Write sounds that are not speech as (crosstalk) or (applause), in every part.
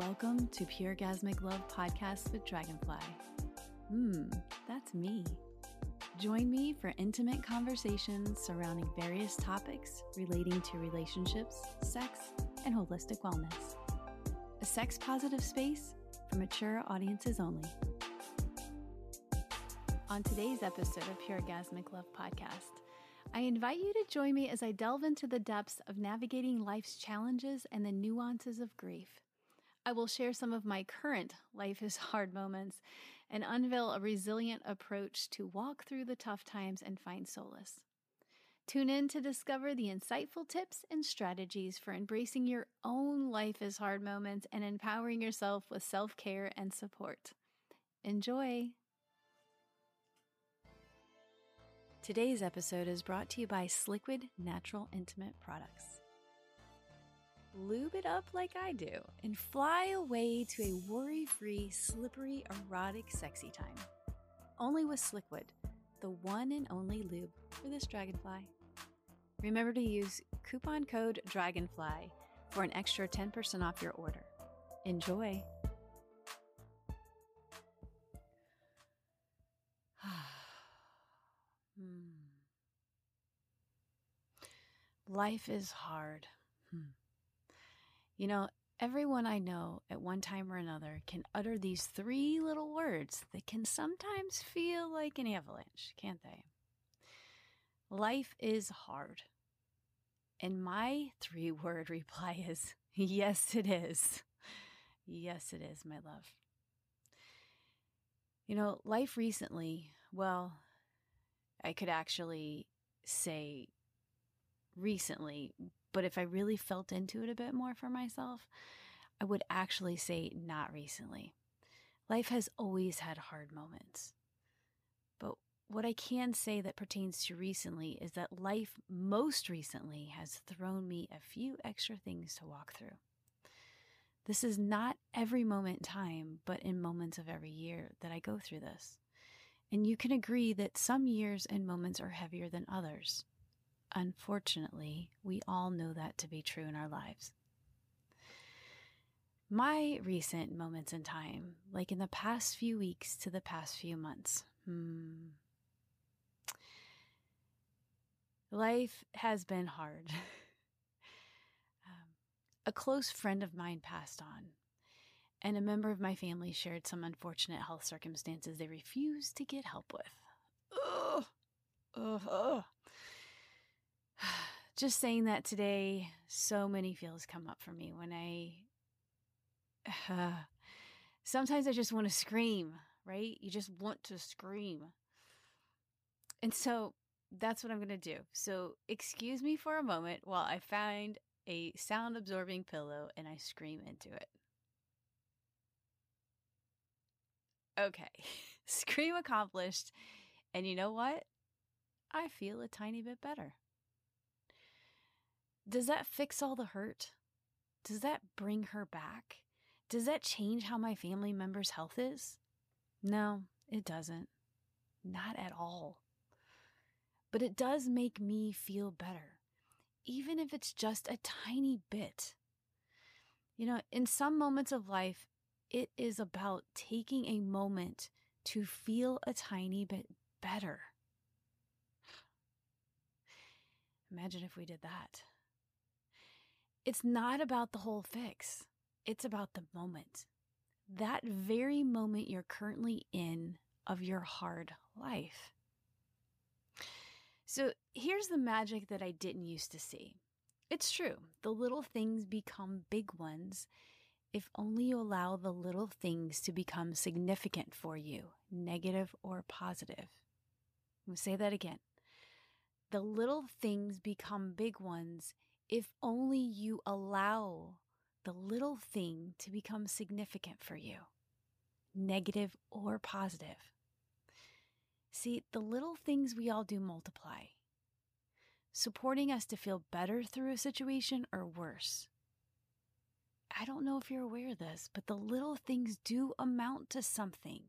Welcome to Pure Orgasmic Love Podcast with Dragonfly. Hmm, that's me. Join me for intimate conversations surrounding various topics relating to relationships, sex, and holistic wellness. A sex positive space for mature audiences only. On today's episode of Pure Orgasmic Love Podcast, I invite you to join me as I delve into the depths of navigating life's challenges and the nuances of grief. I will share some of my current life is hard moments and unveil a resilient approach to walk through the tough times and find solace. Tune in to discover the insightful tips and strategies for embracing your own life is hard moments and empowering yourself with self care and support. Enjoy! Today's episode is brought to you by Sliquid Natural Intimate Products lube it up like I do, and fly away to a worry free, slippery, erotic, sexy time. Only with Sliquid, the one and only lube for this dragonfly. Remember to use coupon code DRAGONFLY for an extra 10% off your order. Enjoy! (sighs) hmm. Life is hard. Hmm. You know, everyone I know at one time or another can utter these three little words that can sometimes feel like an avalanche, can't they? Life is hard. And my three (laughs) word reply is yes, it is. Yes, it is, my love. You know, life recently, well, I could actually say recently but if I really felt into it a bit more for myself, I would actually say not recently. Life has always had hard moments. But what I can say that pertains to recently is that life most recently has thrown me a few extra things to walk through. This is not every moment in time, but in moments of every year that I go through this. And you can agree that some years and moments are heavier than others. Unfortunately, we all know that to be true in our lives. My recent moments in time, like in the past few weeks to the past few months, hmm, life has been hard. (laughs) um, a close friend of mine passed on, and a member of my family shared some unfortunate health circumstances they refused to get help with. Ugh, ugh, ugh. Just saying that today, so many feels come up for me when I. Uh, (sighs) sometimes I just want to scream, right? You just want to scream. And so that's what I'm going to do. So excuse me for a moment while I find a sound absorbing pillow and I scream into it. Okay, (laughs) scream accomplished. And you know what? I feel a tiny bit better. Does that fix all the hurt? Does that bring her back? Does that change how my family member's health is? No, it doesn't. Not at all. But it does make me feel better, even if it's just a tiny bit. You know, in some moments of life, it is about taking a moment to feel a tiny bit better. (sighs) Imagine if we did that. It's not about the whole fix. It's about the moment. That very moment you're currently in of your hard life. So here's the magic that I didn't used to see. It's true. The little things become big ones if only you allow the little things to become significant for you, negative or positive. I'm say that again. The little things become big ones if only you allow the little thing to become significant for you, negative or positive. See, the little things we all do multiply, supporting us to feel better through a situation or worse. I don't know if you're aware of this, but the little things do amount to something.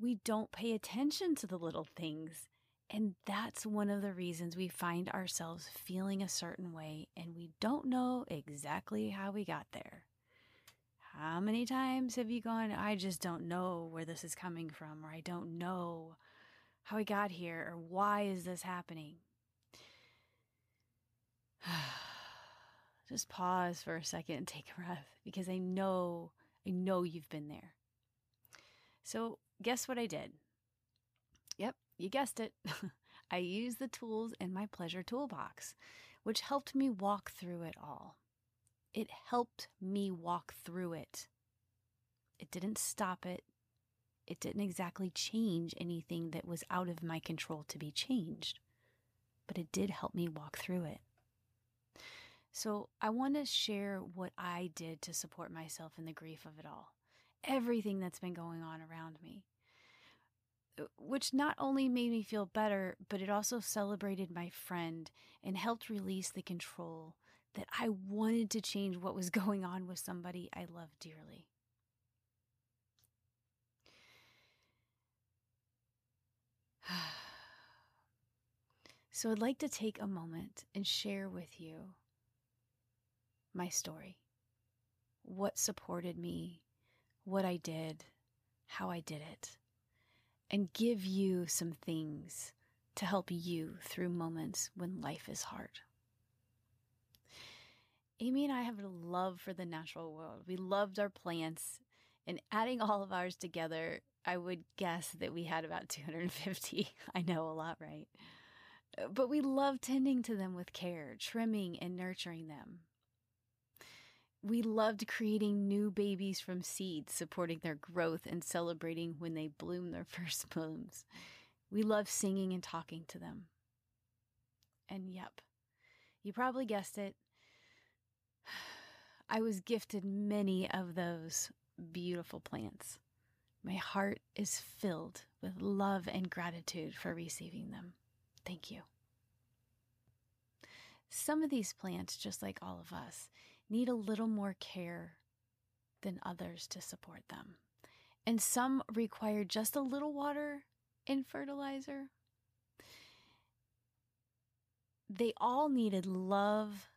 We don't pay attention to the little things And that's one of the reasons we find ourselves feeling a certain way and we don't know exactly how we got there. How many times have you gone, I just don't know where this is coming from, or I don't know how I got here, or why is this happening? (sighs) just pause for a second and take a breath because I know, I know you've been there. So, guess what I did? Yep, you guessed it. (laughs) I used the tools in my pleasure toolbox, which helped me walk through it all. It helped me walk through it. It didn't stop it. It didn't exactly change anything that was out of my control to be changed, but it did help me walk through it. So, I want to share what I did to support myself in the grief of it all, everything that's been going on around me. Uh, which not only made me feel better, but it also celebrated my friend and helped release the control that I wanted to change what was (laughs) going on with somebody I love dearly. (sighs) So I'd like to take a moment and share with you my story, what supported me, what I did, how I did it and give you some things to help you through moments when life is hard. Amy and I have a love for the natural world. We loved our plants, and adding all of ours together, I would guess that we had about 250. (laughs) I know a lot, right? But we love tending to them with care, trimming and nurturing them. We loved creating new babies from seeds, supporting their growth and celebrating when they bloom their (laughs) first blooms. We loved singing and talking to them. And yep, you probably guessed it. (sighs) I was gifted many of those beautiful plants. My heart is filled with love and gratitude for receiving them. Thank you. Some of these plants, just like all of us, need a little more care than others to support them. And some require just a little water and fertilizer. They all needed love,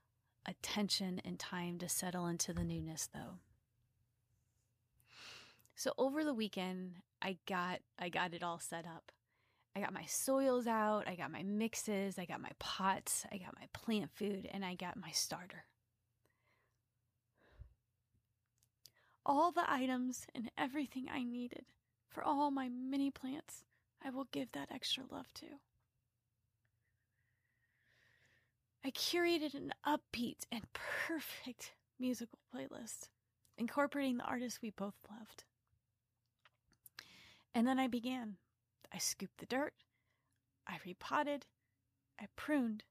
attention, and time to settle into the newness, though. So over the weekend, I got I got it all set up. I got my soils out, I got my mixes, I got my pots, I got my plant food, and I got my starter. All the items and everything I needed for all my mini plants, I will give that extra love to. I curated an upbeat and perfect musical playlist, incorporating the artists we both loved. And then I began. I scooped the dirt, I repotted, I pruned,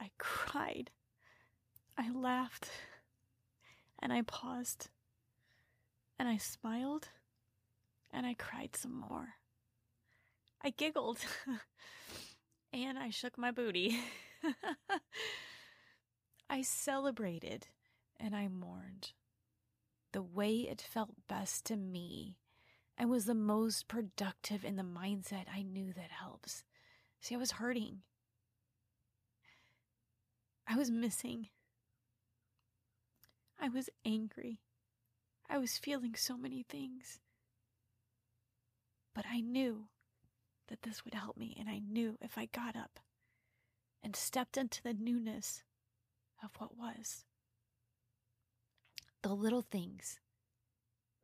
I (laughs) cried, I laughed, and I paused and I smiled and I cried some more. I giggled (laughs) and I shook my booty. (laughs) I celebrated and I mourned the way it felt best to me and was the most productive in the mindset I knew that helps. See, I was hurting. I was missing. I was angry. I was feeling so many things. But I knew that this would help me, and I knew if I got up and stepped into the newness of what was, the little things,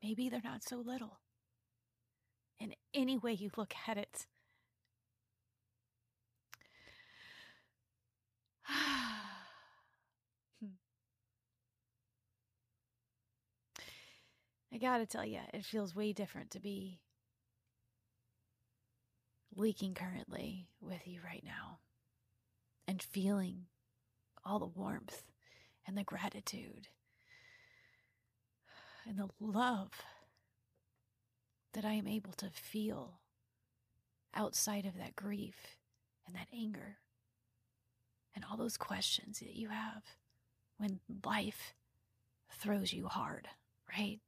maybe they're not so little. In any way you look at it, I gotta tell you, it feels way different to be leaking currently with you right now and feeling all the warmth and the gratitude (sighs) and the love that I am able to feel outside of that grief and that anger and all those questions that you have when life throws you hard, right?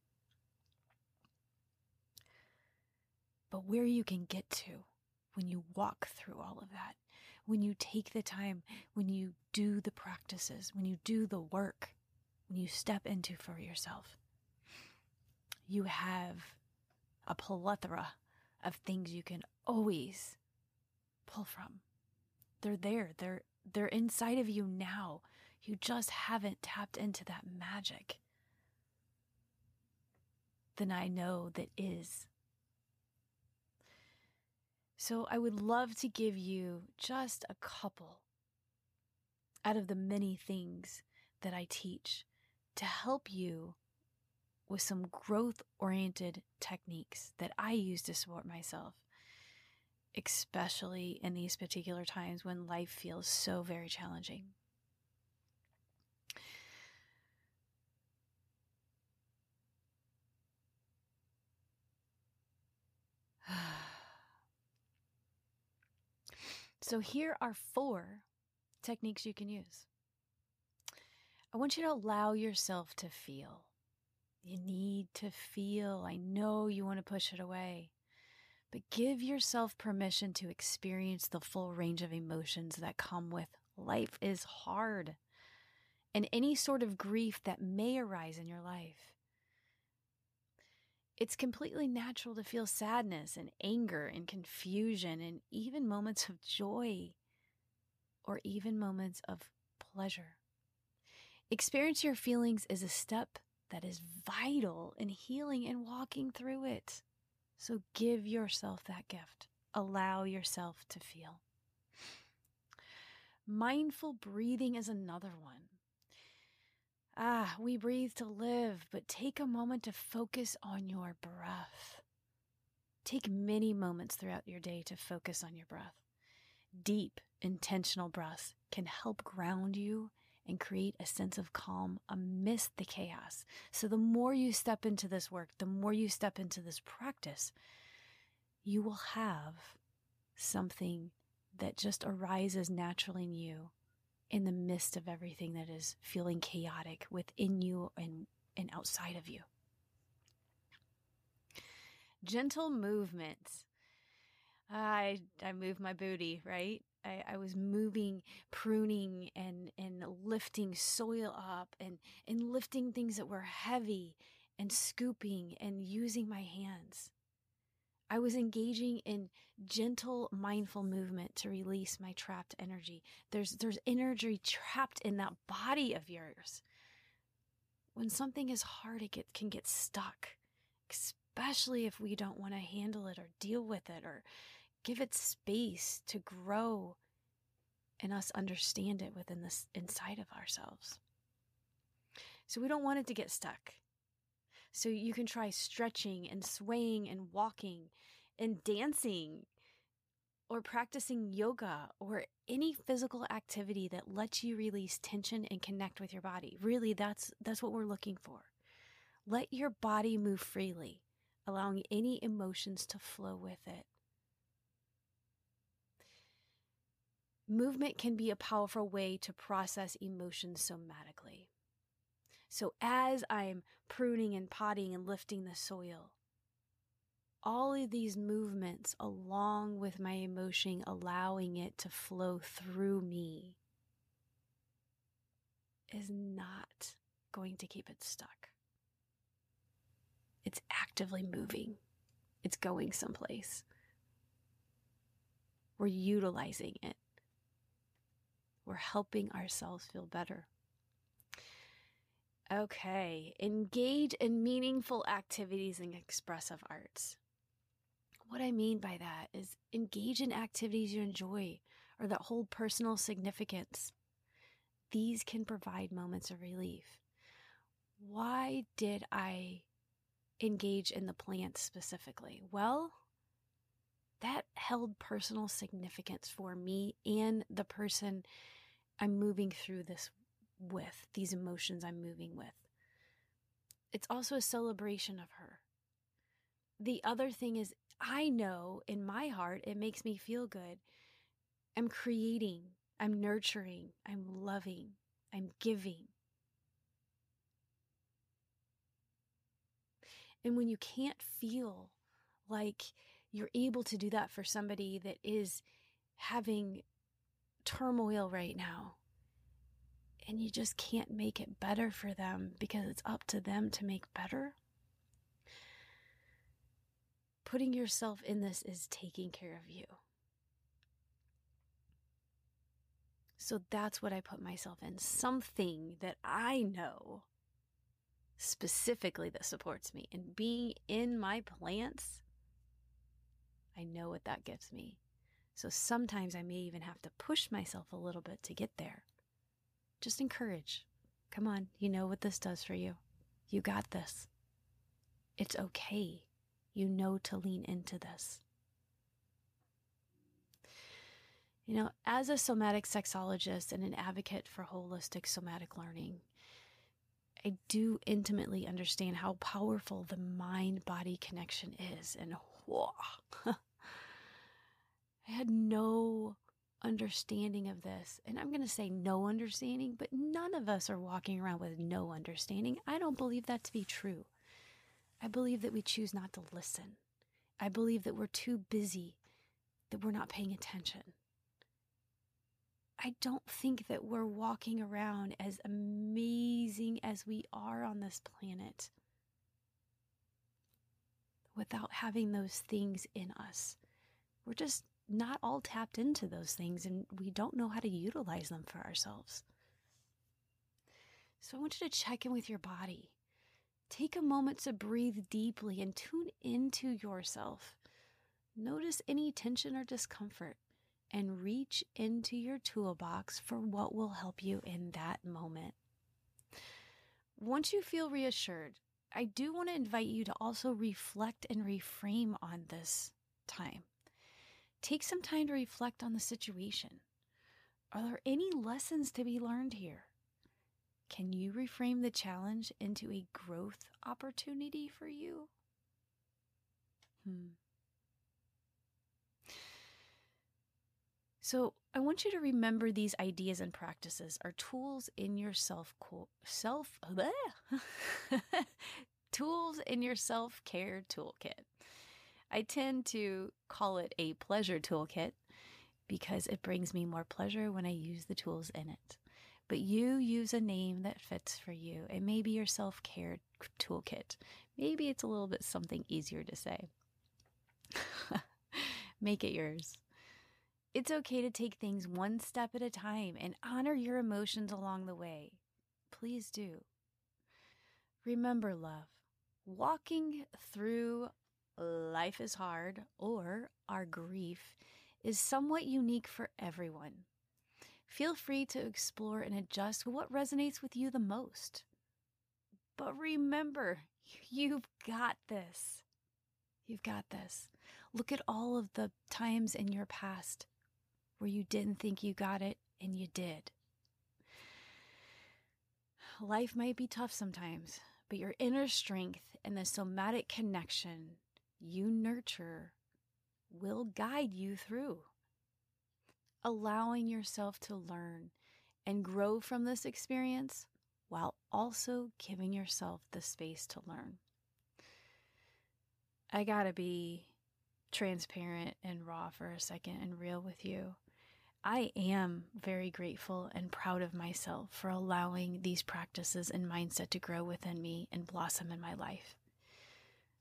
But where you can get to when you walk through all of that, when you take the time, when you do the practices, when you do the work, when you step into for yourself. You have a plethora of things you can always pull from. They're there. They're they're inside of you now. You just haven't tapped into that magic. Then I know that is. So I would love to give you just a couple out of the many things that I teach to help you with some growth oriented techniques that I use to support myself, especially in these particular times when life feels so very challenging. (sighs) so, here are four techniques you can use. I want you to allow yourself to feel. You need to feel. I know you want to push it away, but give yourself permission to experience the full range of emotions that come with life is hard and any sort of grief that may arise in your life. It's completely natural to feel sadness and anger and confusion and even moments of joy or even moments of pleasure. Experience your feelings is a step that is vital in healing and walking through it. So give yourself that gift. Allow yourself to feel. Mindful breathing is another one. Ah, we breathe to live, but take a moment to focus on your breath. Take many moments throughout your day to focus on your breath. Deep, intentional breaths can help ground you and create a sense of calm amidst the chaos. So, the more you step into this work, the more you step into this practice, you will have something that just arises naturally in you in the midst of everything that is feeling chaotic within you and, and outside of you. Gentle movements. I I move my booty, right? I, I, was moving, pruning and and lifting soil up and and lifting things that were heavy and scooping and using my hands. I was engaging in gentle, mindful movement to release my trapped energy. There's, there's energy trapped in that body of yours. When something is hard, it get, can get stuck, especially if we don't want to handle it or deal with it or give it space to grow and us understand it within this inside of ourselves. So we don't want it to get stuck. So you can try stretching and swaying and walking and dancing or practicing yoga or any physical activity that lets you release tension and connect with your body. Really that's that's what we're looking for. Let your body move freely, allowing any emotions to flow with it. Movement can be a powerful way to process emotions somatically. So as I'm pruning and potting and lifting the soil, all of these movements along with my emotion, allowing it to flow through me, is not going to keep it stuck. It's actively moving, it's going someplace. We're utilizing it, we're helping ourselves feel better. Okay, engage in meaningful activities and expressive arts. What I mean by that is engage in activities you enjoy or that hold personal significance. These can provide moments of relief. Why did I engage in the plants specifically? Well, that held personal significance for me and the person I'm moving through this with, these emotions I'm moving with. It's also a celebration of her. The other thing is, I know in my heart, it makes me feel good. I'm creating, I'm nurturing, I'm loving, I'm giving. And when you can't feel like you're able to do that for somebody that is having turmoil right now and you just can't make it better for them because it's up to them to make better. Putting yourself in this is taking care of you. So that's what I put myself in something that I know specifically that supports me. And being in my plants, I know what that gives me. So sometimes I may even have to push myself a little bit to get there. Just encourage. Come on, you know what this does for you. You got this. It's okay. You know to lean into this. You know, as a somatic sexologist and an advocate for holistic somatic learning, I do intimately understand how powerful the mind body connection is. And whoa, (laughs) I had no understanding of this. And I'm going to say no understanding, but none of us are walking around with no understanding. I don't believe that to be true. I believe that we choose not to listen. I believe that we're too busy, that we're not paying attention. I don't think that we're walking around as amazing as we are on this planet without having those things in us. We're just not all tapped into those things and we don't know how to utilize them for ourselves. So I want you to check in with your body. Take a moment to breathe deeply and tune into yourself. Notice any tension or discomfort and reach into your toolbox for what will help you in that moment. Once you feel reassured, I do want to invite you to also reflect and reframe on this time. Take some time to reflect on the situation. Are there any lessons to be learned here? Can you reframe the challenge into a growth opportunity for you? Hmm. So, I want you to remember these ideas and practices are tools in your self self (laughs) tools in your self-care toolkit. I tend to call it a pleasure toolkit because it brings me more pleasure when I use the tools in it. But you use a name that fits for you. It may be your self care toolkit. Maybe it's a little bit something easier to say. (laughs) Make it yours. It's okay to take things one step at a time and honor your emotions along the way. Please do. Remember, love, walking through life is hard or our grief is somewhat unique for everyone. Feel free to explore and adjust what resonates with you the most. But remember, (laughs) you've got this. You've got this. Look at all of the times in your past where you didn't think you got it and you did. Life might be tough sometimes, but your inner strength and the somatic connection you nurture will guide you through. Allowing yourself to learn and grow from this experience while also giving yourself the space to learn. I gotta be transparent and raw for a second and real with you. I am very grateful and proud of myself for allowing these practices and mindset to grow within me and blossom in my life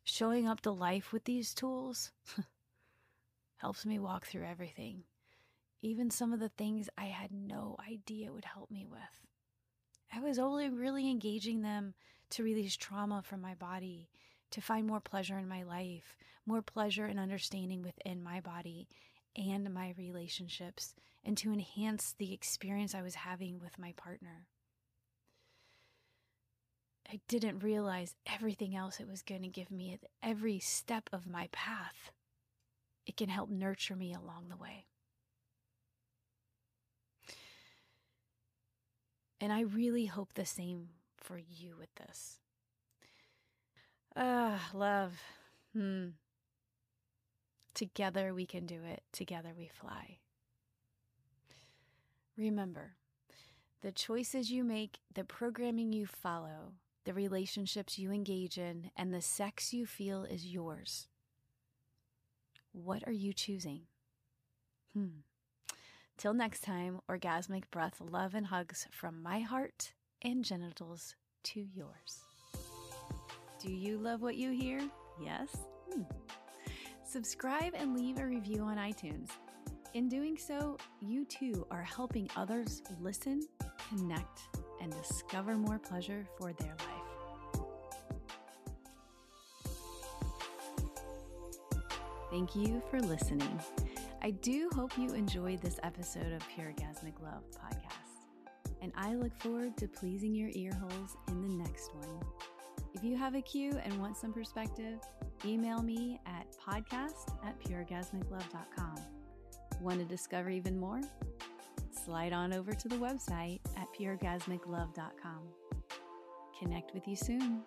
showing up to life with these tools (laughs) helps me walk through everything, even some of the things I had no idea would help me with. I was only really engaging them to release trauma from my body, to find more pleasure in my life, more pleasure and understanding within my body and my relationships, and to enhance the experience I was having with my partner. I didn't realize everything else it was going to give me at every step of my path. It can help nurture me along the way. And I really hope the same for you with this. Ah, love. Hmm. Together we can do it. Together we fly. Remember, the choices you make, the programming you follow, the relationships you engage in, and the sex you feel is yours. What are you choosing? Hmm. Till next time, orgasmic breath, love, and hugs from my heart and genitals to yours. Do you love what you hear? Yes? Hmm. Subscribe and leave a review on iTunes. In doing so, you too are helping others listen, connect, and discover more pleasure for their life. Thank you for listening. I do hope you enjoyed this episode of Pure Orgasmic Love podcast, and I look forward to pleasing your ear holes in the next one. If you have a cue and want some perspective, email me at podcast at pureorgasmiclove.com. Want to discover even more? Slide on over to the website at pureorgasmiclove.com. Connect with you soon.